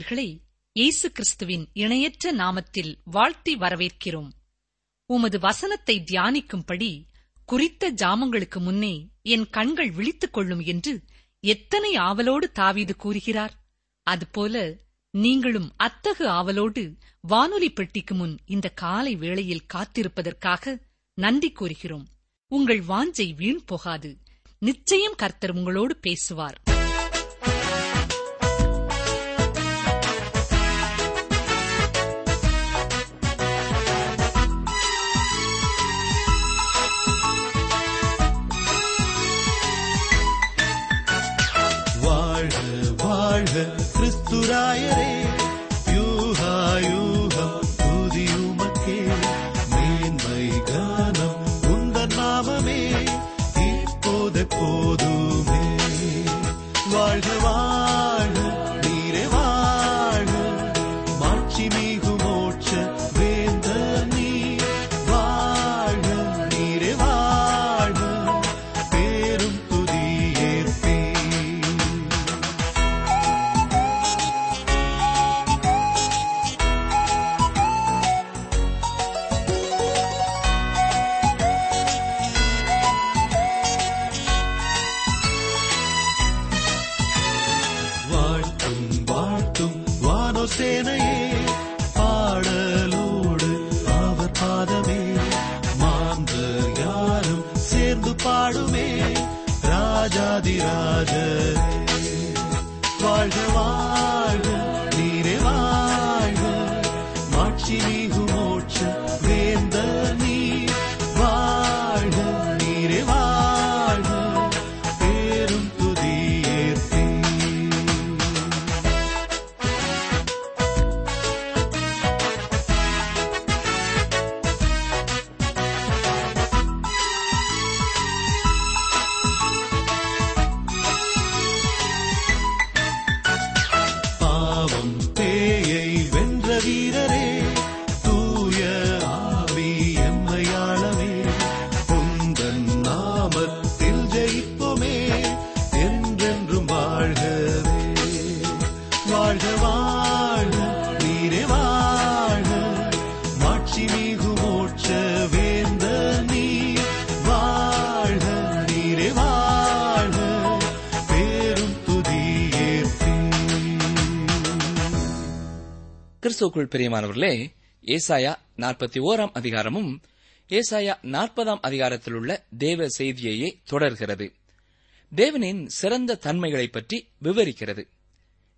நேயர்களை இயேசு கிறிஸ்துவின் இணையற்ற நாமத்தில் வாழ்த்தி வரவேற்கிறோம். உமது வசனத்தை தியானிக்கும்படி குறித்த ஜாமங்களுக்கு முன்னே என் கண்கள் விழித்துக் கொள்ளும் என்று எத்தனை ஆவலோடு தாவீது கூறுகிறார்? அதுபோல நீங்களும் அத்தகு ஆவலோடு வானொலி பெட்டிக்கு முன் இந்த காலை வேளையில் காத்திருப்பதற்காக நன்றி கூறுகிறோம். உங்கள் வாஞ்சை வீண் போகாது. நிச்சயம் கர்த்தர் உங்களோடு பேசுவார். கிறிஸ்துவுக்குள் பிரியமானவர்களே ஏசாயா நாற்பத்தி ஓராம் அதிகாரமும் ஏசாயா நாற்பதாம் அதிகாரத்தில் உள்ள தேவ செய்தியையே தொடர்கிறது. தேவனின் சிறந்த தன்மைகளை பற்றி விவரிக்கிறது.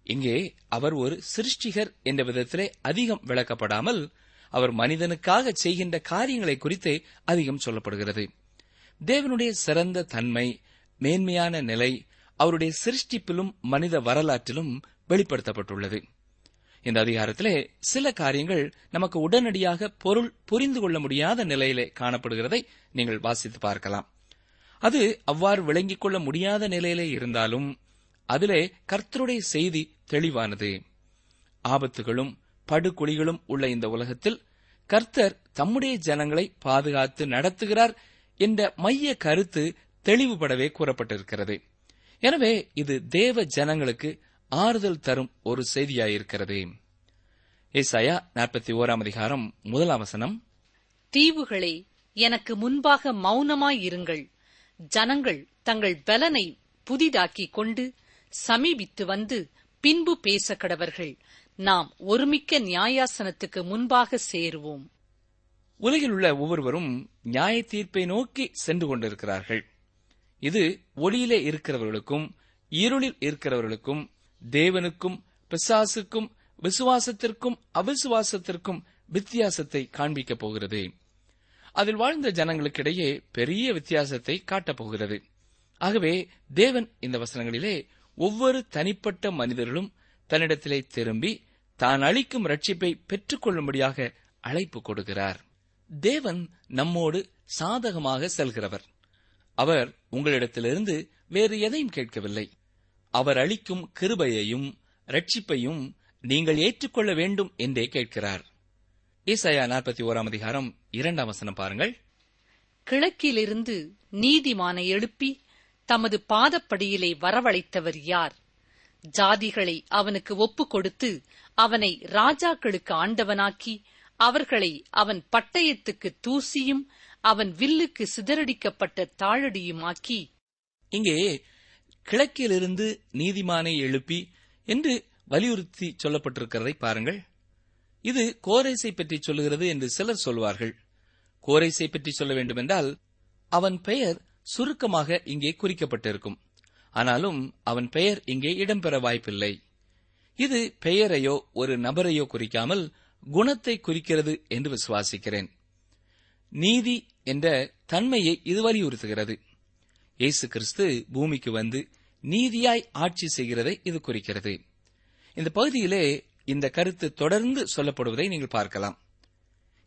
இங்கே அவர் ஒரு சிருஷ்டிகர் என்ற விதத்திலே அதிகம் விளக்கப்படாமல் அவர் மனிதனுக்காக செய்கின்ற காரியங்களை குறித்தே அதிகம் சொல்லப்படுகிறது. தேவனுடைய சிறந்த தன்மை மேன்மையான நிலை அவருடைய சிருஷ்டிப்பிலும் மனித வரலாற்றிலும் வெளிப்படுத்தப்பட்டுள்ளது. இந்த அதிகாரத்திலே சில காரியங்கள் நமக்கு உடனடியாக பொருள் புரிந்து கொள்ள முடியாத நிலையிலே காணப்படுகிறதை நீங்கள் வாசித்து பார்க்கலாம். அது அவ்வாறு விளங்கிக் கொள்ள முடியாத நிலையிலே இருந்தாலும் அதிலே கர்த்தருடைய செய்தி தெளிவானது. ஆபத்துகளும் படுகுழிகளும் உள்ள இந்த உலகத்தில் கர்த்தர் தம்முடைய ஜனங்களை பாதுகாத்து நடத்துகிறார் என்ற மைய கருத்து தெளிவுபடவே கூறப்பட்டிருக்கிறது. எனவே இது தேவ ஜனங்களுக்கு ஆறுதல் தரும் ஒரு செய்தியாயிருக்கிறது. ஏசாயா நாற்பத்தி ஓராம் அதிகாரம் முதலாம் வசனம். தீவுகளே எனக்கு முன்பாக மௌனமாயிருங்கள் ஜனங்கள் தங்கள் பலனை புதிதாக்கிக் கொண்டு சமீபித்து வந்து பின்பு பேச கடவர்கள். நாம் ஒருமிக்க நியாயாசனத்துக்கு முன்பாக சேருவோம். உலகில் உள்ள ஒவ்வொருவரும் நியாய தீர்ப்பை நோக்கி சென்று கொண்டிருக்கிறார்கள். இது ஒளியிலே இருக்கிறவர்களுக்கும் இருளில் இருக்கிறவர்களுக்கும் தேவனுக்கும் பிசாசுக்கும் விசுவாசத்திற்கும் அவிசுவாசத்திற்கும் வித்தியாசத்தை காண்பிக்கப் போகிறது. அதில் வாழ்ந்த ஜனங்களுக்கிடையே பெரிய வித்தியாசத்தை காட்டப் போகிறது. ஆகவே தேவன் இந்த வசனங்களிலே ஒவ்வொரு தனிப்பட்ட மனிதர்களும் தன்னிடத்திலே திரும்பி தான் அளிக்கும் ரட்சிப்பை பெற்றுக்கொள்ளும்படியாக அழைப்பு கொடுக்கிறார். தேவன் நம்மோடு சாதகமாக செல்கிறவர். அவர் உங்களிடத்திலிருந்து வேறு எதையும் கேட்கவில்லை. அவர் அளிக்கும் கிருபையையும் ரட்சிப்பையும் நீங்கள் ஏற்றுக்கொள்ள வேண்டும் என்றே கேட்கிறார். ஈசாயா நாற்பத்தி ஓராம் அதிகாரம் இரண்டாம் வசனம் பாருங்கள். கிழக்கிலிருந்து நீதிமானை எழுப்பி தமது பாதப்படியிலே வரவழைத்தவர் யார்? ஜாதிகளை அவனுக்கு ஒப்புக் கொடுத்து அவனை ராஜாக்களுக்கு ஆண்டவனாக்கி அவர்களை அவன் பட்டயத்துக்கு தூசியும் அவன் வில்லுக்கு சிதறடிக்கப்பட்ட தாழடியுமாக்கி இங்கே கிழக்கிலிருந்து நீதிமானை எழுப்பி என்று வலியுறுத்தி சொல்லப்பட்டிருக்கிறதை பாருங்கள். இது கோரேசை பற்றி சொல்லுகிறது என்று சிலர் சொல்வார்கள். கோரேசை பற்றி சொல்ல வேண்டுமென்றால் அவன் பெயர் சுருக்கமாக இங்கே குறிக்கப்பட்டிருக்கும். ஆனாலும் அவன் பெயர் இங்கே இடம்பெற வாய்ப்பில்லை. இது பெயரையோ ஒரு நபரையோ குறிக்காமல் குணத்தை குறிக்கிறது என்று விசுவாசிக்கிறேன். நீதி என்ற தன்மையை இது வலியுறுத்துகிறது. இயேசு கிறிஸ்து பூமிக்கு வந்து நீதியாய் ஆட்சி செய்கிறதை இது குறிக்கிறது. இந்த பகுதியிலே இந்த கருத்து தொடர்ந்து சொல்லப்படுவதை நீங்கள் பார்க்கலாம்.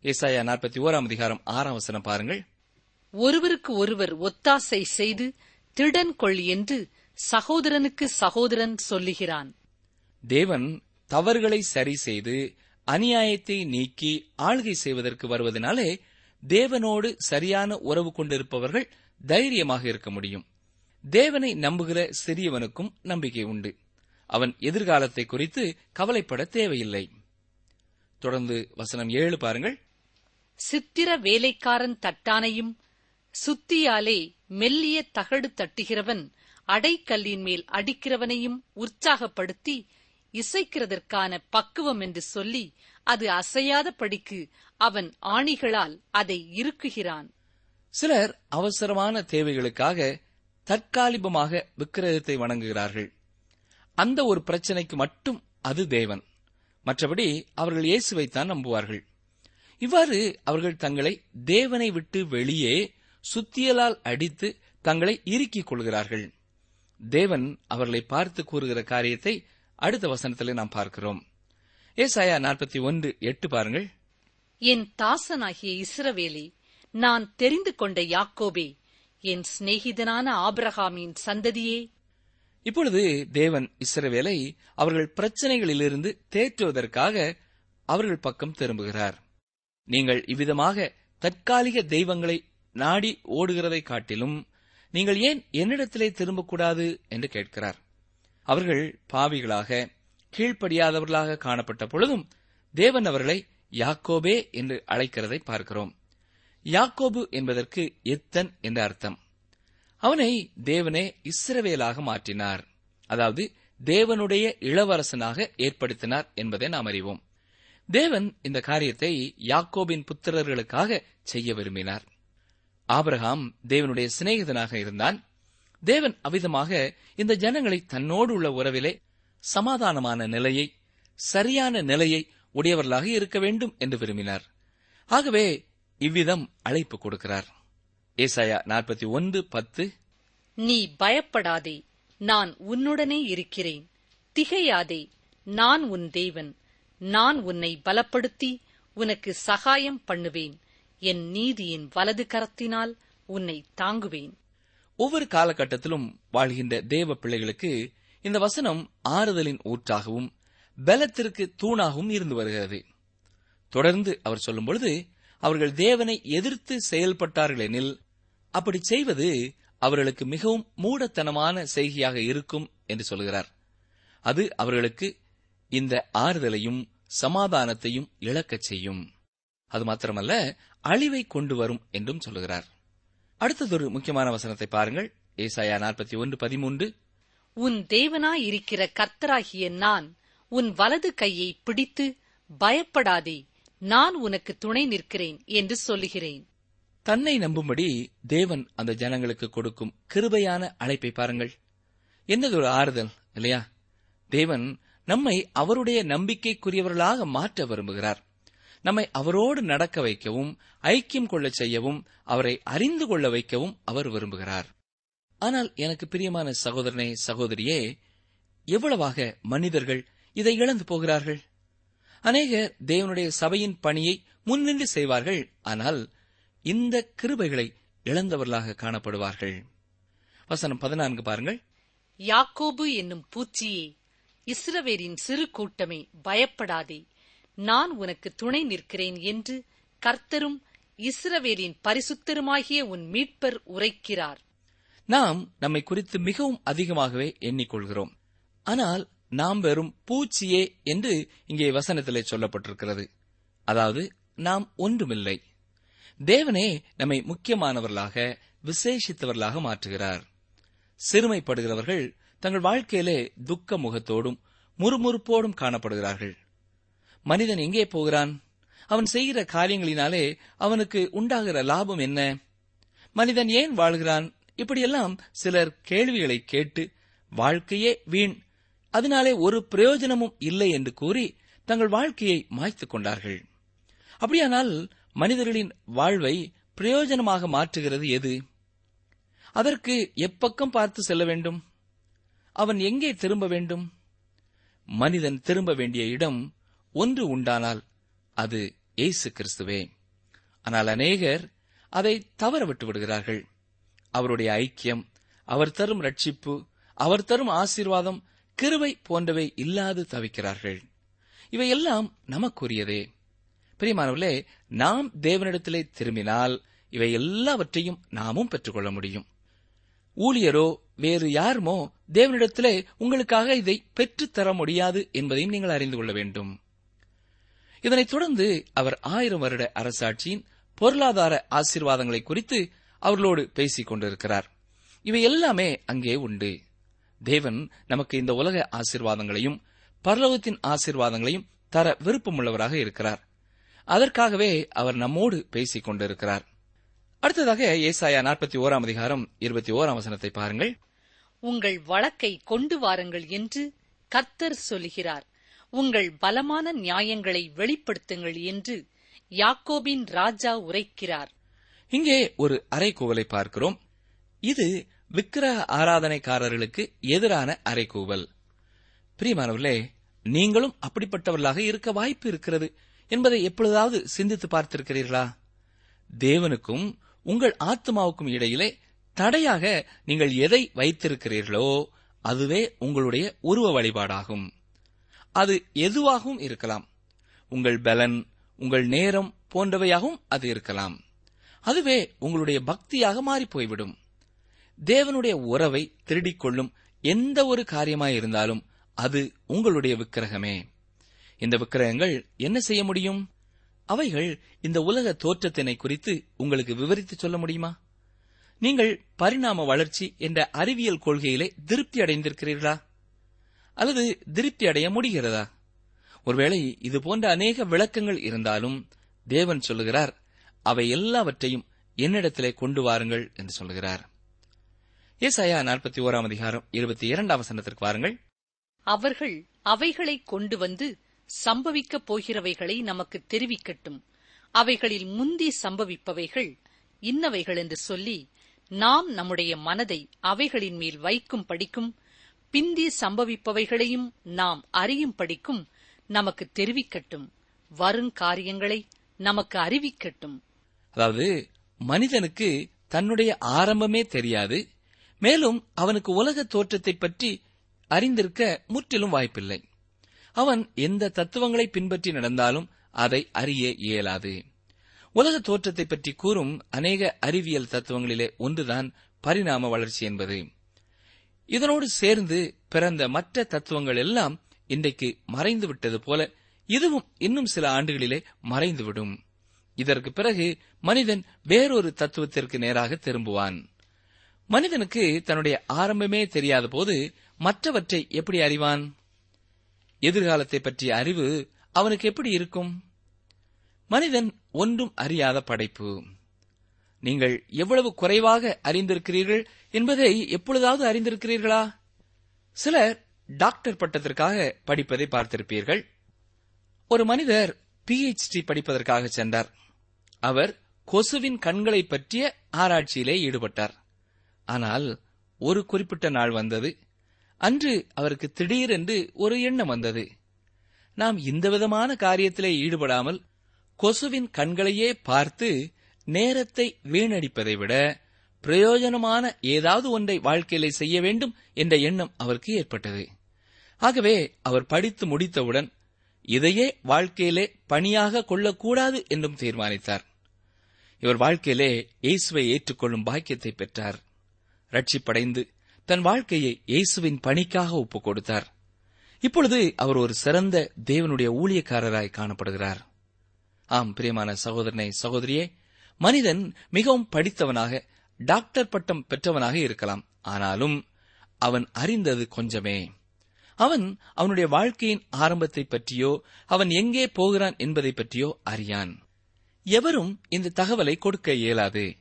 ஏசாயா நாற்பத்தி ஓராம் அதிகாரம் ஆறாம் வசனம் பாருங்கள். ஒருவருக்கு ஒருவர் ஒத்தாசை செய்து திடன் கொள் என்று சகோதரனுக்கு சகோதரன் சொல்லுகிறான். தேவன் தவறுகளை சரி செய்து அநியாயத்தை நீக்கி ஆள்கை செய்வதற்கு வருவதனாலே தேவனோடு சரியான உறவு கொண்டிருப்பவர்கள் தைரியமாக இருக்க முடியும். தேவனை நம்புகிற சிறியவனுக்கும் நம்பிக்கை உண்டு. அவன் எதிர்காலத்தை குறித்து கவலைப்பட தேவையில்லை. தொடர்ந்து வசனம் ஏழு பாருங்கள். சித்திர வேலைக்காரன் தட்டானையும் சுத்தியாலே மெல்லிய தகடு தட்டுகிறவன் அடைக்கல்லின் மேல் அடிக்கிறவனையும் உற்சாகப்படுத்தி இசைக்கிறதற்கான பக்குவம் என்று சொல்லி அது அசையாத படிக்கு அவன் ஆணிகளால் அதை இருக்குகிறான் சிலர் அவசரமான தேவைகளுக்காக தற்காலிகமாக விக்கிரகத்தை வணங்குகிறார்கள். அந்த ஒரு பிரச்சனைக்கு மட்டும் அது தேவன். மற்றபடி அவர்கள் இயேசுவைத்தான் நம்புவார்கள். இவ்வாறு அவர்கள் தங்களை தேவனை விட்டு வெளியே சுத்தியலால் அடித்து தங்களை இறுக்கிக் கொள்கிறார்கள். தேவன் அவர்களை பார்த்து கூறுகிற காரியத்தை அடுத்த வசனத்திலே நாம் பார்க்கிறோம். ஏசாயா நாற்பத்தி ஒன்று எட்டு பாருங்கள். என் தாசனாகிய இஸ்ரவேலி நான் தெரிந்து கொண்ட யாக்கோபே என் சிநேகிதனான ஆபிரகாமின் சந்ததியே. இப்பொழுது தேவன் இஸ்ரவேலை அவர்கள் பிரச்சனைகளிலிருந்து தேற்றுவதற்காக அவர்கள் பக்கம் திரும்புகிறார். நீங்கள் இவ்விதமாக தற்காலிக தெய்வங்களை நாடி ஓடுகிறதை காட்டிலும் நீங்கள் ஏன் என்னிடத்திலே திரும்பக்கூடாது என்று கேட்கிறார். அவர்கள் பாவிகளாக கீழ்ப்படியாதவர்களாக காணப்பட்ட பொழுதும் தேவன் அவர்களை யாக்கோபே என்று அழைக்கிறதை பார்க்கிறோம். யாக்கோபு என்பதற்கு எத்தன் என்ற அர்த்தம். அவனை தேவனே இஸ்ரவேலாக மாற்றினார். அதாவது தேவனுடைய இளவரசனாக ஏற்படுத்தினார் என்பதை நாம் அறிவோம். தேவன் இந்த காரியத்தை யாக்கோபின் புத்திரர்களுக்காக செய்ய விரும்பினார். ஆபிரகாம் தேவனுடைய சிநேகிதனாக இருந்தான். தேவன் அவ்விதமாக இந்த ஜனங்களை தன்னோடு உள்ள உறவிலே சமாதானமான நிலையை சரியான நிலையை உடையவர்களாக இருக்க வேண்டும் என்று விரும்பினார். ஆகவே இவ்விதம் அழைப்பு கொடுக்கிறார். ஏசாயா நாற்பத்தி ஒன்று பத்து. நீ பயப்படாதே நான் உன்னுடனே இருக்கிறேன். திகையாதே நான் உன் தேவன். நான் உன்னை பலப்படுத்தி உனக்கு சகாயம் பண்ணுவேன். என் நீதியின் வலது கரத்தினால் உன்னை தாங்குவேன். ஒவ்வொரு காலகட்டத்திலும் வாழ்கின்ற தேவ பிள்ளைகளுக்கு இந்த வசனம் ஆறுதலின் ஊற்றாகவும் பலத்திற்கு தூணாகவும் இருந்து வருகிறது. தொடர்ந்து அவர் சொல்லும் பொழுது அவர்கள் தேவனை எதிர்த்து செயல்பட்டார்கள் எனில் அப்படி செய்வது அவர்களுக்கு மிகவும் மூடத்தனமான செய்கையாக இருக்கும் என்று சொல்கிறார். அது அவர்களுக்கு இந்த ஆறுதலையும் சமாதானத்தையும் இழக்கச் செய்யும். அது மாத்திரமல்ல அழிவை கொண்டு வரும் என்றும் சொல்லுகிறார் அடுத்ததொரு முக்கியமான வசனத்தை பாருங்கள். ஏசாயா நாற்பத்தி ஒன்று பதிமூன்று. உன் தேவனாய் இருக்கிற கர்த்தராகிய நான் உன் வலது கையை பிடித்து பயப்படாதே. நான் உனக்கு துணை நிற்கிறேன் என்று சொல்லுகிறேன். தன்னை நம்பும்படி தேவன் அந்த ஜனங்களுக்கு கொடுக்கும் கிருபையான அழைப்பை பாருங்கள். என்னதொரு ஆறுதல் இல்லையா? தேவன் நம்மை அவருடைய நம்பிக்கைக்குரியவர்களாக மாற்ற விரும்புகிறார். நம்மை அவரோடு நடக்க வைக்கவும் ஐக்கியம் கொள்ளச் செய்யவும் அவரை அறிந்து கொள்ள வைக்கவும் அவர் விரும்புகிறார். ஆனால் எனக்கு பிரியமான சகோதரனே சகோதரியே எவ்வளவாக மனிதர்கள் இதை இழந்து போகிறார்கள்? அநேகர் தேவனுடைய சபையின் பணியை முன்னின்று செய்வார்கள். ஆனால் இந்த கிருபைகளை இழந்தவர்களாக காணப்படுவார்கள். வசனம் பதினான்கு பாருங்கள். யாக்கோபு என்னும் பூச்சியே இஸ்ரவேலின் சிறு கூட்டமே பயப்படாதே. நான் உனக்கு துணை நிற்கிறேன் என்று கர்த்தரும் இஸ்ரவேலின் பரிசுத்தருமாகிய உன் மீட்பர் உரைக்கிறார். நாம் நம்மை குறித்து மிகவும் அதிகமாகவே எண்ணிக்கொள்கிறோம். ஆனால் நாம் வெறும் பூச்சியே என்று இங்கே வசனத்திலே சொல்லப்பட்டிருக்கிறது. அதாவது நாம் ஒன்றுமில்லை. தேவனே நம்மை முக்கியமானவர்களாக விசேஷித்தவர்களாக மாற்றுகிறார். சிறுமைப்படுகிறவர்கள் தங்கள் வாழ்க்கையிலே துக்க முகத்தோடும் முறுமுறுப்போடும் காணப்படுகிறார்கள். மனிதன் எங்கே போகிறான்? அவன் செய்கிற காரியங்களினாலே அவனுக்கு உண்டாகிற லாபம் என்ன? மனிதன் ஏன் வாழ்கிறான்? இப்படியெல்லாம் சிலர் கேள்விகளை கேட்டு வாழ்க்கையே வீண் அதனாலே ஒரு பிரயோஜனமும் இல்லை என்று கூறி தங்கள் வாழ்க்கையை மாய்த்துக் கொண்டார்கள். அப்படியானால் மனிதர்களின் வாழ்வை பிரயோஜனமாக மாற்றுகிறது எது? அதற்கு எப்பக்கம் பார்த்து செல்ல வேண்டும்? அவன் எங்கே திரும்ப வேண்டும்? மனிதன் திரும்ப வேண்டிய இடம் ஒன்று உண்டானால் அது இயேசு கிறிஸ்துவே. ஆனால் அநேகர் அதை தவற விட்டு விடுகிறார்கள். அவருடைய ஐக்கியம் அவர் தரும் ரட்சிப்பு அவர் தரும் ஆசீர்வாதம் கிருவை போன்றவை இல்லாது தவிக்கிறார்கள். இவையெல்லாம் நமக்குரியதே. பிரியமானவர்களே நாம் தேவனிடத்திலே திரும்பினால் இவை எல்லாவற்றையும் நாமும் பெற்றுக்கொள்ள முடியும். ஊழியரோ வேறு யாருமோ தேவனிடத்திலே உங்களுக்காக இதை பெற்றுத் தர முடியாது என்பதையும் நீங்கள் அறிந்து கொள்ள வேண்டும். இதனைத் தொடர்ந்து அவர் ஆயிரம் வருட அரசாட்சியின் பொருளாதார ஆசீர்வாதங்களை குறித்து அவர்களோடு பேசிக் கொண்டிருக்கிறார். இவை எல்லாமே அங்கே உண்டு. தேவன் நமக்கு இந்த உலக ஆசீர்வாதங்களையும் பரலோகத்தின் ஆசீர்வாதங்களையும் தர விருப்பமுள்ளவராக இருக்கிறார். அதற்காகவே அவர் நம்மோடு பேசிக் கொண்டிருக்கிறார் அடுத்ததாக ஏசாயா நாற்பத்தி ஓராம் அதிகாரம் இருபத்தி ஓராம் வசனத்தை பாருங்கள். உங்கள் வழக்கை கொண்டு வாருங்கள் என்று கர்த்தர் சொல்லுகிறார் உங்கள் பலமான நியாயங்களை வெளிப்படுத்துங்கள் என்று யாக்கோபின் ராஜா உரைக்கிறார். இங்கே ஒரு அறைகூவலை பார்க்கிறோம். இது விக்கிரக ஆராதனைக்காரர்களுக்கு எதிரான அறைகூவல். பிரியமானவர்களே நீங்களும் அப்படிப்பட்டவர்களாக இருக்க வாய்ப்பு இருக்கிறது என்பதை எப்பொழுதாவது சிந்தித்து பார்த்திருக்கிறீர்களா? தேவனுக்கும் உங்கள் ஆத்மாவுக்கும் இடையிலே தடையாக நீங்கள் எதை வைத்திருக்கிறீர்களோ அதுவே உங்களுடைய உருவ வழிபாடாகும். அது எதுவாகவும் இருக்கலாம். உங்கள் பலன் உங்கள் நேரம் போன்றவையாகவும் அது இருக்கலாம். அதுவே உங்களுடைய பக்தியாக மாறிப் போய்விடும். தேவனுடைய உறவை திருடிக் கொள்ளும் எந்த ஒரு காரியமாயிருந்தாலும் அது உங்களுடைய விக்கிரகமே. இந்த விக்கிரகங்கள் என்ன செய்ய முடியும்? அவைகள் இந்த உலக தோற்றத்தினை குறித்து உங்களுக்கு விவரித்து சொல்ல முடியுமா? நீங்கள் பரிணாம வளர்ச்சி என்ற அறிவியல் கொள்கையிலே திருப்தி அடைந்திருக்கிறீர்களா? அல்லது திருப்தி அடைய முடிகிறதா? ஒருவேளை இது போன்ற அநேக விளக்கங்கள் இருந்தாலும் தேவன் சொல்லுகிறார் அவை எல்லாவற்றையும் என்னிடத்திலே கொண்டு வாருங்கள் என்று சொல்லுகிறார். ஏசாயா நாற்பத்தி ஓராம் அதிகாரம் இருபத்தி இரண்டாம் வசனத்திற்கு வாருங்கள். அவர்கள் அவைகளை கொண்டு வந்து சம்பவிக்கப் போகிறவைகளை நமக்கு தெரிவிக்கட்டும். அவைகளில் முந்தி சம்பவிப்பவைகள் இன்னவைகள் என்று சொல்லி நாம் நம்முடைய மனதை அவைகளின் மேல் வைக்கும் படிக்கும் பிந்தி சம்பவிப்பவைகளையும் நாம் அறியும் படிக்கும் நமக்கு தெரிவிக்கட்டும். வருங்காரியங்களை நமக்கு அறிவிக்கட்டும். அதாவது மனிதனுக்கு தன்னுடைய ஆரம்பமே தெரியாது மேலும் அவனுக்கு உலக தோற்றத்தை பற்றி அறிந்திருக்க முற்றிலும் வாய்ப்பில்லை. அவன் எந்த தத்துவங்களை பின்பற்றி நடந்தாலும் அதை அறிய இயலாது. உலக தோற்றத்தை பற்றி கூறும் அநேக அறிவியல் தத்துவங்களிலே ஒன்றுதான் பரிணாம வளர்ச்சி என்பது. இதனோடு சேர்ந்து பிறந்த மற்ற தத்துவங்கள் எல்லாம் இன்றைக்கு மறைந்து விட்டது போல இதுவும் இன்னும் சில ஆண்டுகளிலே மறைந்துவிடும். இதற்கு பிறகு மனிதன் வேறொரு தத்துவத்திற்கு நேராக திரும்புவான். மனிதனுக்கு தன்னுடைய ஆரம்பமே தெரியாத போது மற்றவற்றை எப்படி அறிவான்? எதிர்காலத்தை பற்றிய அறிவு அவனுக்கு எப்படி இருக்கும்? மனிதன் ஒன்றும் அறியாத படைப்பு. நீங்கள் எவ்வளவு குறைவாக அறிந்திருக்கிறீர்கள் என்பதை எப்பொழுதாவது அறிந்திருக்கிறீர்களா? சிலர் டாக்டர் பட்டத்திற்காக படிப்பதை பார்த்திருப்பீர்கள். ஒரு மனிதர் பிஹெச்டி படிப்பதற்காக சென்றார். அவர் கொசுவின் கண்களை பற்றிய ஆராய்ச்சியிலே ஈடுபட்டார். ஆனால் ஒரு குறிப்பிட்ட நாள் வந்தது. அன்று அவருக்கு திடீரென்று ஒரு எண்ணம் வந்தது. நாம் இந்த விதமான காரியத்திலே ஈடுபடாமல் கொசுவின் கண்களையே பார்த்து நேரத்தை வீணடிப்பதை விட பிரயோஜனமான ஏதாவது ஒன்றை வாழ்க்கையிலே செய்ய வேண்டும் என்ற எண்ணம் அவருக்கு ஏற்பட்டது. ஆகவே அவர் படித்து முடித்தவுடன் இதையே வாழ்க்கையிலே பணியாக கொள்ளக்கூடாது என்றும் தீர்மானித்தார். இவர் வாழ்க்கையிலே இயேசுவை ஏற்றுக்கொள்ளும் பாக்கியத்தை பெற்றார். ரட்சிப்படைந்து தன் வாழ்க்கையை இயேசுவின் பணிக்காக ஒப்புக் கொடுத்தார் இப்பொழுது அவர் ஒரு சிறந்த தேவனுடைய ஊழியக்காரராய் காணப்படுகிறார். ஆம் பிரியமான சகோதரனை சகோதரியே மனிதன் மிகவும் படித்தவனாக டாக்டர் பட்டம் பெற்றவனாக இருக்கலாம். ஆனாலும் அவன் அறிந்தது கொஞ்சமே. அவன் அவனுடைய வாழ்க்கையின் ஆரம்பத்தை பற்றியோ அவன் எங்கே போகிறான் என்பதை பற்றியோ அறியான். எவரும் இந்த தகவலை கொடுக்க இயலாது.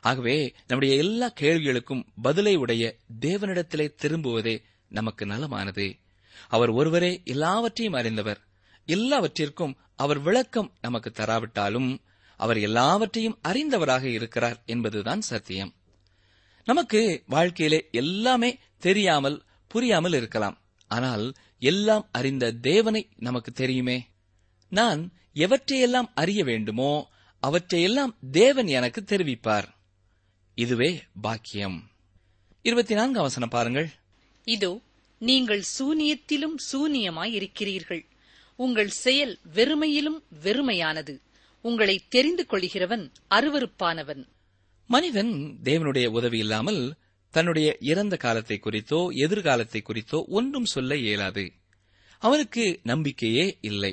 ஆகவே நம்முடைய எல்லா கேள்விகளுக்கும் பதிலை உடைய தேவனிடத்திலே திரும்புவதே நமக்கு நலமானது. அவர் ஒருவரே எல்லாவற்றையும் அறிந்தவர். எல்லாவற்றிற்கும் அவர் விளக்கம் நமக்கு தராவிட்டாலும் அவர் எல்லாவற்றையும் அறிந்தவராக இருக்கிறார் என்பதுதான் சத்தியம். நமக்கு வாழ்க்கையிலே எல்லாமே தெரியாமல் புரியாமல் இருக்கலாம். ஆனால் எல்லாம் அறிந்த தேவனை நமக்கு தெரியுமே. நான் எவற்றையெல்லாம் அறிய வேண்டுமோ அவற்றையெல்லாம் தேவன் எனக்கு தெரிவிப்பார். இதுவே பாக்கியம். இருபத்தி நான்கு அவசனம் பாருங்கள். இதோ நீங்கள் சூனியத்திலும் சூனியமாய் இருக்கிறீர்கள் உங்கள் செயல் வெறுமையிலும் வெறுமையானது. உங்களை தெரிந்து கொள்கிறவன் அருவருப்பானவன். மனிதன் தேவனுடைய உதவி இல்லாமல் தன்னுடைய இறந்த காலத்தை குறித்தோ எதிர்காலத்தை குறித்தோ ஒன்றும் சொல்ல இயலாது. அவனுக்கு நம்பிக்கையே இல்லை.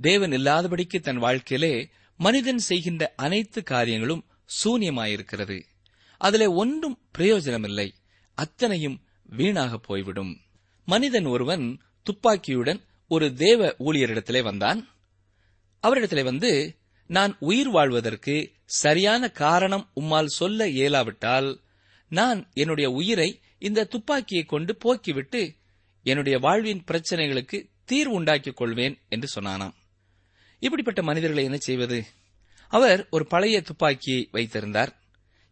தேவன் இல்லாதபடிக்கு தன் வாழ்க்கையிலே மனிதன் செய்கின்ற அனைத்து காரியங்களும் சூன்யமாயிருக்கிறது. அதிலே ஒன்றும் பிரயோஜனமில்லை. அத்தனையும் வீணாக போய்விடும். மனிதன் ஒருவன் துப்பாக்கியுடன் ஒரு தேவ ஊழியரிடத்திலே வந்தான். அவரிடத்திலே வந்து நான் உயிர் வாழ்வதற்கு சரியான காரணம் உம்மால் சொல்ல இயலாவிட்டால் நான் என்னுடைய உயிரை இந்த துப்பாக்கியை கொண்டு போக்கிவிட்டு என்னுடைய வாழ்வின் பிரச்சனைகளுக்கு தீர்வு உண்டாக்கிக் கொள்வேன் என்று சொன்னானாம். இப்படிப்பட்ட மனிதர்களை என்ன செய்வது? அவர் ஒரு பழைய துப்பாக்கியை வைத்திருந்தார்.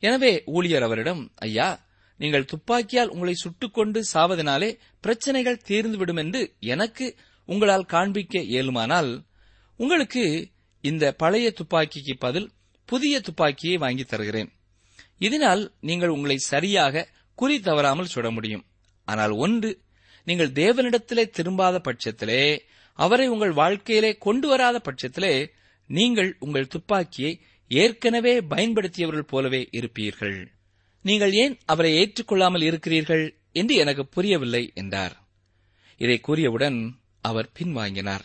எனவே ஊழியர் அவரிடம் ஐயா நீங்கள் துப்பாக்கியால் உங்களை சுட்டுக்கொண்டு சாவதனாலே பிரச்சனைகள் தீர்ந்துவிடும் என்று எனக்கு உங்களால் காண்பிக்க இயலுமானால் உங்களுக்கு இந்த பழைய துப்பாக்கிக்கு பதில் புதிய துப்பாக்கியை வாங்கி தருகிறேன். இதனால் நீங்கள் உங்களை சரியாக குறி தவறாமல் சுட முடியும். ஆனால் ஒன்று நீங்கள் தேவனிடத்திலே திரும்பாத பட்சத்திலே அவரை உங்கள் வாழ்க்கையிலே கொண்டு வராத பட்சத்திலே நீங்கள் உங்கள் துப்பாக்கியை ஏற்கனவே பயன்படுத்தியவர்கள் போலவே இருப்பீர்கள். நீங்கள் ஏன் அவரை ஏற்றுக்கொள்ளாமல் இருக்கிறீர்கள் என்று எனக்கு புரியவில்லை என்றார். இதை கூறியவுடன் அவர் பின்வாங்கினார்.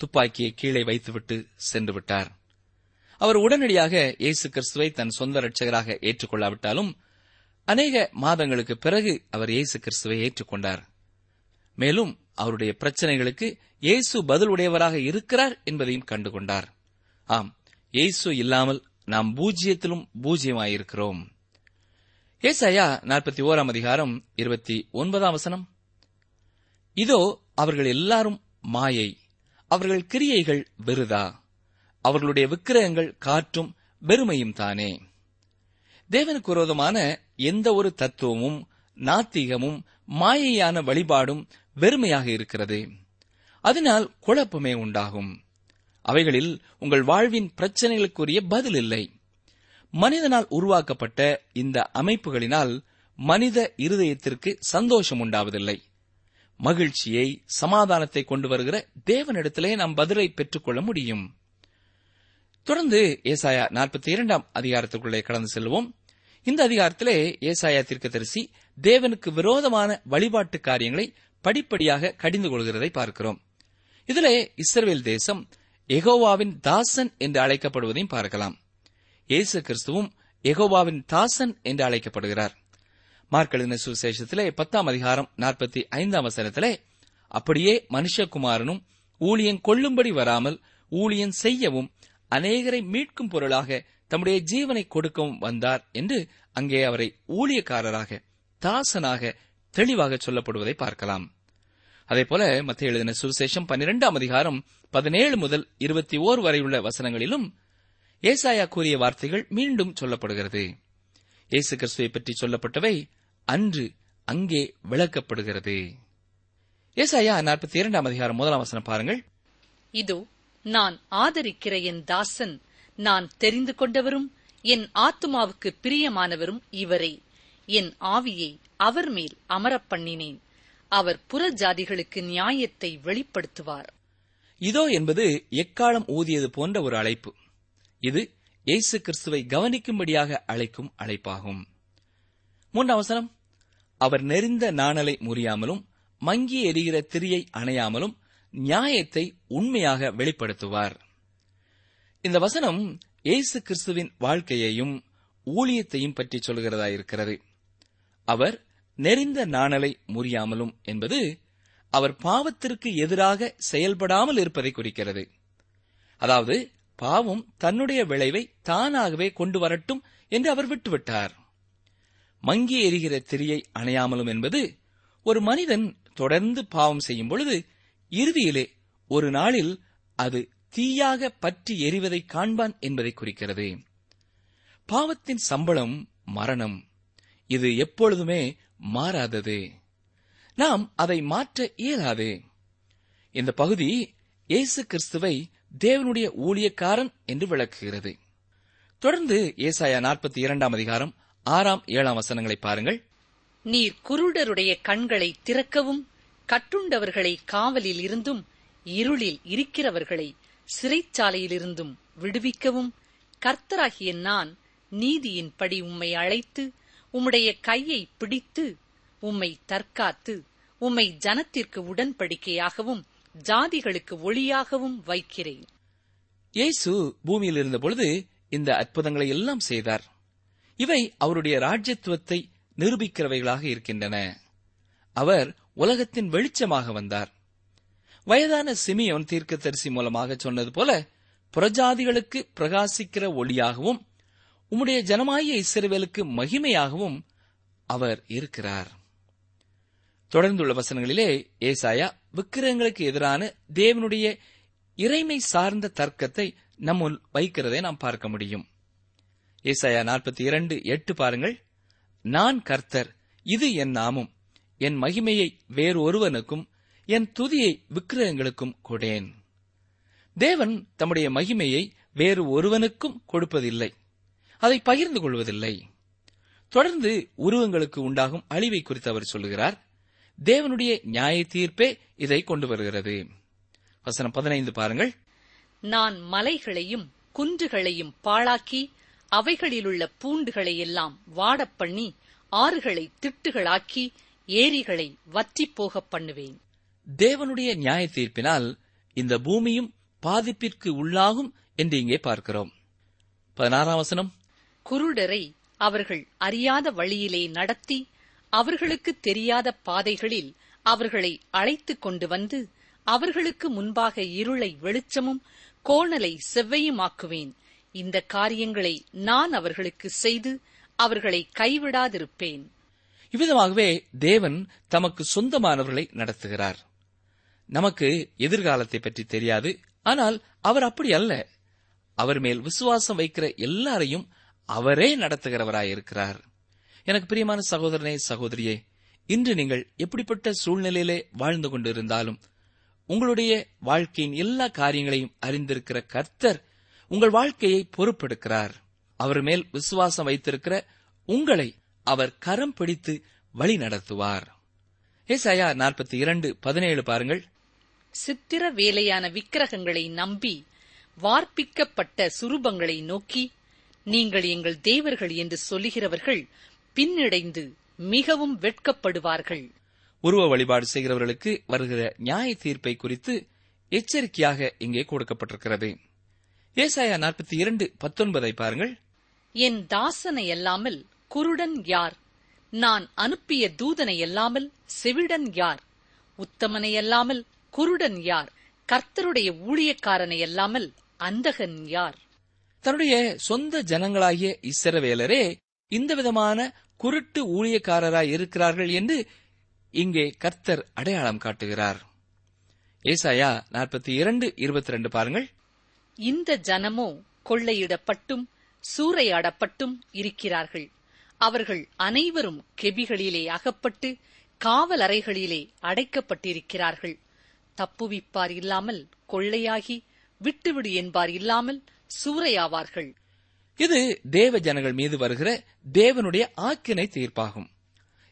துப்பாக்கியை கீழே வைத்துவிட்டு சென்று விட்டார். அவர் உடனடியாக இயேசு கிறிஸ்துவை தன் சொந்த ரட்சகராக ஏற்றுக்கொள்ளாவிட்டாலும் அநேக மாதங்களுக்கு பிறகு அவர் இயேசு கிறிஸ்துவை ஏற்றுக்கொண்டார். மேலும் அவருடைய பிரச்சனைகளுக்கு இயேசு பதில் உடையவராக இருக்கிறார் என்பதையும் கண்டுகொண்டார். ஆம் இயேசு இல்லாமல் நாம் பூஜ்யத்திலும் பூஜ்யமாயிருக்கிறோம். ஏசாயா நாற்பத்தி ஓராம் அதிகாரம் இருபத்தி ஒன்பதாம் வசனம். இதோ அவர்கள் எல்லாரும் மாயை அவர்கள் கிரியைகள் வெறுதா? அவர்களுடைய விக்கிரகங்கள் காற்றும் வெறுமையும் தானே? தேவனுக்கு விரோதமான எந்த ஒரு தத்துவமும் நாத்திகமும் மாயையான வழிபாடும் வெறுமையாக இருக்கிறது. அதனால் குழப்பமே உண்டாகும். அவைகளில் உங்கள் வாழ்வின் பிரச்சனைகளுக்குரிய பதில் இல்லை. மனிதனால் உருவாக்கப்பட்ட இந்த அமைப்புகளினால் மனித இருதயத்திற்கு சந்தோஷம் உண்டாவதில்லை. மகிழ்ச்சியை சமாதானத்தை கொண்டு வருகிற தேவனிடத்திலே நாம் பதிலை பெற்றுக்கொள்ள முடியும். தொடர்ந்து ஏசாயா நாற்பத்தி இரண்டாம் அதிகாரத்திற்குள்ளே கடந்து செல்வோம். இந்த அதிகாரத்திலே ஏசாயா தீர்க்கதரிசி தேவனுக்கு விரோதமான வழிபாட்டு காரியங்களை படிப்படியாக கடிந்து கொள்கிறதை பார்க்கிறோம். இதிலே இஸ்ரேல் தேசம் எகோவாவின் தாசன் என்று அழைக்கப்படுவதையும் பார்க்கலாம். இயேசு கிறிஸ்துவும் எகோவாவின் தாசன் என்று அழைக்கப்படுகிறார். மார்க்கெழுதின சுவிசேஷத்திலே பத்தாம் அதிகாரம் நாற்பத்தி ஐந்தாம் வசனத்திலே அப்படியே மனுஷகுமாரனும் ஊழியன் கொள்ளும்படி வராமல் ஊழியன் செய்யவும் அநேகரை மீட்கும் பொருளாக தம்முடைய ஜீவனை கொடுக்கவும் வந்தார் என்று அங்கே அவரை ஊழியக்காரராக தாசனாக தெளிவாக சொல்லப்படுவதை பார்க்கலாம். அதேபோல மத்திய எழுதின சுவிசேஷம் பன்னிரெண்டாம் அதிகாரம் பதினேழு முதல் இருபத்தி ஓர் வரையுள்ள வசனங்களிலும் ஏசாயா கூறிய வார்த்தைகள் மீண்டும் சொல்லப்படுகிறது. இயேசு கிறிஸ்துவை பற்றி சொல்லப்பட்டவை அன்று அங்கே விளக்கப்படுகிறது. ஏசாயா நாற்பத்தி இரண்டாம் அதிகாரம் முதலாம் வசனம் பாருங்கள். இதோ நான் ஆதரிக்கிற என் தாசன் நான் தெரிந்து கொண்டவரும் என் ஆத்துமாவுக்கு பிரியமானவரும் இவரே. என் ஆவியை அவர் மேல் அமரப் பண்ணினேன். அவர் புற ஜாதிகளுக்கு நியாயத்தை வெளிப்படுத்துவார். இதோ என்பது எக்காலம் ஊதியது போன்ற ஒரு அழைப்பு. இது இயேசு கிறிஸ்துவை கவனிக்கும்படியாக அழைக்கும் அழைப்பாகும். மூன்றாம் வசனம். அவர் நெறிந்த நாணலை முறியாமலும் மங்கி எரிகிற திரியை அணையாமலும் நியாயத்தை உண்மையாக வெளிப்படுத்துவார். இந்த வசனம் இயேசு கிறிஸ்துவின் வாழ்க்கையையும் ஊழியத்தையும் பற்றி சொல்கிறதா இருக்கிறது அவர் நெறிந்த நாணலை முறியாமலும் என்பது அவர் பாவத்திற்கு எதிராக செயல்படாமல் இருப்பதை குறிக்கிறது. அதாவது பாவம் தன்னுடைய விளைவை தானாகவே கொண்டு வரட்டும் என்று அவர் விட்டுவிட்டார். மங்கி எரிகிற திரியை அணையாமலும் என்பது ஒரு மனிதன் தொடர்ந்து பாவம் செய்யும் பொழுது இறுதியிலே ஒரு நாளில் அது தீயாக பற்றி எரிவதை காண்பான் என்பதை குறிக்கிறது. பாவத்தின் சம்பளம் மரணம். இது எப்பொழுதுமே மாறாதது. நாம் அதை மாற்ற இயலாது. இந்த பகுதி இயேசு கிறிஸ்துவை தேவனுடைய ஊழியக்காரன் என்று விளக்குகிறது. தொடர்ந்து ஏசாயா நாற்பத்தி இரண்டாம் அதிகாரம் ஆறாம் ஏழாம் வசனங்களை பாருங்கள். நீர் குருடருடைய கண்களை திறக்கவும் கட்டுண்டவர்களை காவலில் இருந்தும் இருளில் இருக்கிறவர்களை சிறைச்சாலையிலிருந்தும் விடுவிக்கவும் கர்த்தராகிய நான் நீதியின்படி உம்மை அழைத்து உம்முடைய கையை பிடித்து உம்மை தற்காத்து உம்மை ஜனத்திற்கு உடன்படிக்கையாகவும் ஜாதிகளுக்கு ஒளியாகவும் வைக்கிறேன். இயேசு பூமியில் இருந்தபொழுது இந்த அற்புதங்களை எல்லாம் செய்தார். இவை அவருடைய ராஜ்யத்துவத்தை நிரூபிக்கிறவைகளாக இருக்கின்றன. அவர் உலகத்தின் வெளிச்சமாக வந்தார். வயதான சிமியோன் தீர்க்கதரிசி மூலமாக சொன்னது போல புறஜாதிகளுக்கு பிரகாசிக்கிற ஒளியாகவும் உம்முடைய ஜனமாகிய இஸ்ரவேலுக்கு மகிமையாகவும் அவர் இருக்கிறார். தொடர்ந்துள்ள வசனங்களிலே ஏசாயா விக்கிரகங்களுக்கு எதிரான தேவனுடைய இறைமை சார்ந்த தர்க்கத்தை நம்முள் வைக்கிறதை நாம் பார்க்க முடியும். ஏசாயா நாற்பத்தி இரண்டு எட்டு பாருங்கள். நான் கர்த்தர் இது என் நாமும். என் மகிமையை வேறு ஒருவனுக்கும் என் துதியை விக்கிரகங்களுக்கும் கொடேன் தேவன் தம்முடைய மகிமையை வேறு ஒருவனுக்கும் கொடுப்பதில்லை. அதை பகிர்ந்து கொள்வதில்லை. தொடர்ந்து உருவங்களுக்கு உண்டாகும் அழிவை குறித்து அவர் சொல்லுகிறார். தேவனுடைய நியாய தீர்ப்பே இதை கொண்டு வருகிறது. வசனம் பதினைந்து பாருங்கள். நான் மலைகளையும் குன்றுகளையும் பாழாக்கி அவைகளிலுள்ள பூண்டுகளை எல்லாம் வாடப் பண்ணி ஆறுகளை திட்டுகளாக்கி ஏரிகளை வற்றிப் போகப் பண்ணுவேன். தேவனுடைய நியாய தீர்ப்பினால் இந்த பூமியும் பாதிப்பிற்கு உள்ளாகும் என்று இங்கே பார்க்கிறோம். பதினாறாம் வசனம். குருடரை அவர்கள் அறியாத வழியிலே நடத்தி அவர்களுக்கு தெரியாத பாதைகளில் அவர்களை அழைத்துக் கொண்டு வந்து அவர்களுக்கு முன்பாக இருளை வெளிச்சமும் கோணலை செவ்வையுமாக்குவேன். இந்த காரியங்களை நான் அவர்களுக்கு செய்து அவர்களை கைவிடாதிருப்பேன். இவ்விதமாகவே தேவன் தமக்கு சொந்தமானவர்களை நடத்துகிறார். நமக்கு எதிர்காலத்தை பற்றி தெரியாது ஆனால் அவர் அப்படி அல்ல. அவர் மேல் விசுவாசம் வைக்கிற எல்லாரையும் அவரே நடத்துகிறவராயிருக்கிறார் எனக்கு பிரியமான சகோதரனே சகோதரியே இன்று நீங்கள் எப்படிப்பட்ட சூழ்நிலையிலே வாழ்ந்து கொண்டிருந்தாலும் உங்களுடைய வாழ்க்கையின் எல்லா காரியங்களையும் அறிந்திருக்கிற கர்த்தர் உங்கள் வாழ்க்கையை பொறுப்பெடுக்கிறார். அவர் மேல் விசுவாசம் வைத்திருக்கிற உங்களை அவர் கரம் பிடித்து வழி நடத்துவார். ஏசாயா நாற்பத்தி இரண்டு பதினேழு பாருங்கள். சித்திர வேலையான விக்கிரகங்களை நம்பி வார்ப்பிக்கப்பட்ட சுரூபங்களை நோக்கி நீங்கள் எங்கள் தேவர்கள் என்று சொல்லுகிறவர்கள் பின்னடைந்து மிகவும் வெட்கப்படுவார்கள். உருவ வழிபாடு செய்கிறவர்களுக்கு வருகிற நியாய தீர்ப்பை குறித்து எச்சரிக்கையாக இங்கே கொடுக்கப்பட்டிருக்கிறது. ஏசாயா நாற்பத்தி இரண்டு பத்தொன்பதை பாருங்கள். என் தாசனை அல்லாமல் குருடன் யார்? நான் அனுப்பிய தூதனை அல்லாமல் செவிடன் யார்? உத்தமனை அல்லாமல் குருடன் யார்? கர்த்தருடைய ஊழியக்காரனை அல்லாமல் அந்தகன் யார்? தன்னுடைய சொந்த ஜனங்களாகிய இசரவேலரே இந்த விதமான குருட்டு ஊழியக்காரராய் இருக்கிறார்கள் என்று இங்கே கர்த்தர் அடையாளம் காட்டுகிறார். ஏசாயா நாற்பத்தி இரண்டு இருபத்தி ரெண்டு பாருங்கள். இந்த ஜனமோ கொள்ளையிடப்பட்டும் சூறையாடப்பட்டும் இருக்கிறார்கள். அவர்கள் அனைவரும் கெபிகளிலே அகப்பட்டு காவல் அறைகளிலே அடைக்கப்பட்டிருக்கிறார்கள். தப்புவிப்பார் இல்லாமல் கொள்ளையாகி விட்டுவிடு என்பார். இல்லாமல் சூறையாவார்கள். இது தேவ ஜனங்கள் மீது வருகிற தேவனுடைய ஆக்கினை தீர்ப்பாகும்.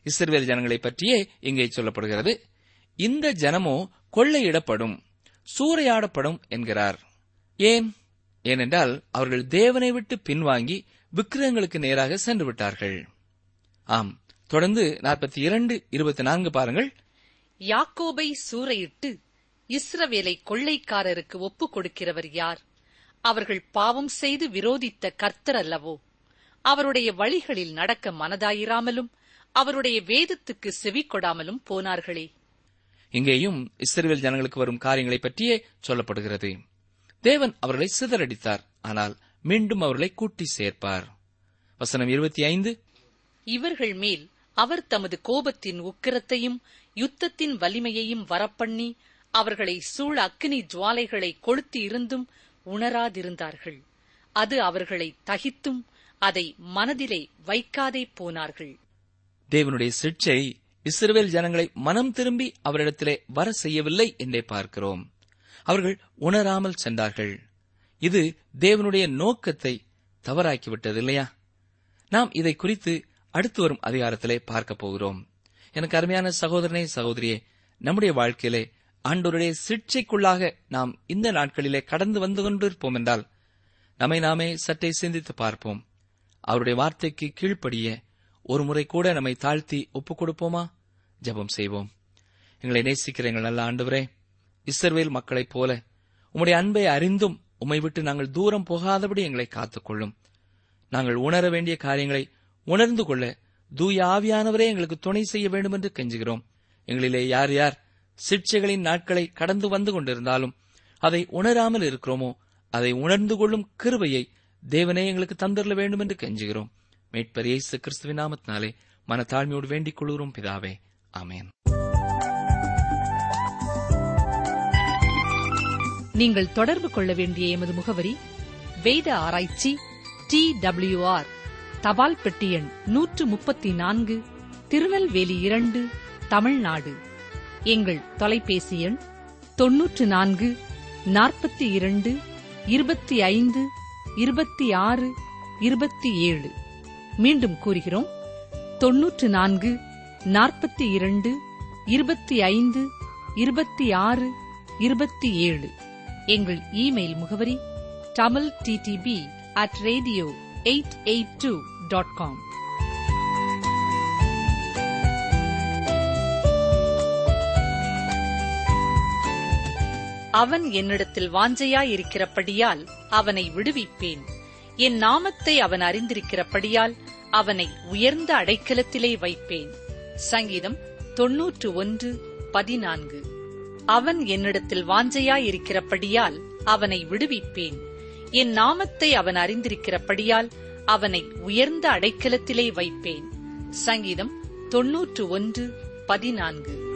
இஸ்ரவேல் ஜனங்களை பற்றியே இங்கே சொல்லப்படுகிறது. இந்த ஜனமோ கொள்ளையிடப்படும் சூறையாடப்படும் என்கிறார். ஏன்? ஏனென்றால் அவர்கள் தேவனை விட்டு பின்வாங்கி விக்கிரகங்களுக்கு நேராக சென்று விட்டார்கள். ஆம் தொடர்ந்து நாற்பத்தி இரண்டு இருபத்தி நான்கு பாருங்கள். யாக்கோபை சூறையிட்டு இஸ்ரவேலை கொள்ளைக்காரருக்கு ஒப்புக் கொடுக்கிறவர் யார்? அவர்கள் பாவம் செய்து விரோதித்த கர்த்தர் அல்லவோ? அவருடைய வழிகளில் நடக்க மனதாயிராமலும் அவருடைய வேதத்துக்கு செவி கொடாமலும் போனார்களே. இங்கேயும் இஸ்ரவேல் ஜனங்களுக்கு வரும் காரியங்களை பற்றியே சொல்லப்படுகிறது. தேவன் அவர்களை சிதறடித்தார் ஆனால் மீண்டும் அவர்களை கூட்டி சேர்ப்பார். வசனம் இருபத்தி ஐந்து. இவர்கள் மேல் அவர் தமது கோபத்தின் உக்கிரத்தையும் யுத்தத்தின் வலிமையையும் வரப்பண்ணி அவர்களை சூழ அக்னி ஜுவாலைகளை கொளுத்தி இருந்தும் உணராதிருந்தார்கள். அது அவர்களை தகித்தும் அதை மனதிலே வைக்காதே போனார்கள். தேவனுடைய சிற்சை இஸ்ரேல் ஜனங்களை மனம் திரும்பி அவரிடத்திலே வர செய்யவில்லை என்றே பார்க்கிறோம். அவர்கள் உணராமல் சென்றார்கள். இது தேவனுடைய நோக்கத்தை தவறாக்கிவிட்டது இல்லையா நாம் இதை குறித்து அடுத்து வரும் அதிகாரத்திலே பார்க்கப் போகிறோம். எனக்கு அருமையான சகோதரனே சகோதரியே நம்முடைய வாழ்க்கையிலே ஆண்டோருடைய சிற்சைக்குள்ளாக நாம் இந்த நாட்களிலே கடந்து வந்து கொண்டிருப்போம் என்றால் நம்மை நாமே சற்றே சிந்தித்து பார்ப்போம். அவருடைய வார்த்தைக்கு கீழ்ப்படிய ஒரு முறை கூட நம்மை தாழ்த்தி ஒப்புக் கொடுப்போமா? ஜெபம் செய்வோம். எங்களை நேசிக்கிற எங்கள் நல்ல ஆண்டவரே இஸ்ரவேல் மக்களைப் போல உம்முடைய அன்பை அறிந்தும் உம்மை விட்டு நாங்கள் தூரம் போகாதபடி எங்களை காத்துக்கொள்ளும். நாங்கள் உணர வேண்டிய காரியங்களை உணர்ந்து கொள்ள தூய ஆவியானவரே எங்களுக்கு துணை செய்ய வேண்டும் என்று கெஞ்சுகிறோம். எங்களிலே யார் யார் சிக்ஷைகளின் நாட்களை கடந்து வந்து கொண்டிருந்தாலும் அதை உணராமல் இருக்கிறோமோ அதை உணர்ந்து கொள்ளும் கிருபையை தேவனே எங்களுக்கு தந்தரல வேண்டும் என்று கெஞ்சுகிறோம். மேட்பர் இயேசு கிறிஸ்துவின் நாமத்தினாலே மனத்தாழ்மையோடு வேண்டிக் கொள்கிறோம் பிதாவே. அமேன் நீங்கள் தொடர்பு கொள்ள வேண்டிய எமது முகவரி வேத ஆராய்ச்சி டி டபிள்யூ ஆர் தபால் பெட்டி எண் நூற்று முப்பத்தி நான்கு திருநெல்வேலி இரண்டு தமிழ்நாடு. எங்கள் தொலைபேசி எண் தொன்னூற்று நான்கு நாற்பத்தி இரண்டு இருபத்தி ஐந்து இருபத்தி ஆறு இருபத்தி ஏழு. மீண்டும் கூறுகிறோம். தொன்னூற்று நான்கு நாற்பத்தி இரண்டு இருபத்தி ஐந்து இருபத்தி ஆறு இருபத்தி ஏழு. எங்கள் இமெயில் முகவரி Tamil DTP at radio eight eight two dot com. அவன் என்னிடத்தில் வாஞ்சையாயிருக்கிறபடியால் அவனை விடுவிப்பேன். என் நாமத்தை அவன் அறிந்திருக்கிறபடியால் அவனை உயர்ந்த அடைக்கலத்திலே வைப்பேன். சங்கீதம் தொன்னூற்று ஒன்று பதினான்கு. அவன் என்னிடத்தில் வாஞ்சையாயிருக்கிறபடியால் அவனை விடுவிப்பேன். என் நாமத்தை அவன் அறிந்திருக்கிறபடியால் அவனை உயர்ந்த அடைக்கலத்திலே வைப்பேன். சங்கீதம் தொன்னூற்று ஒன்று பதினான்கு.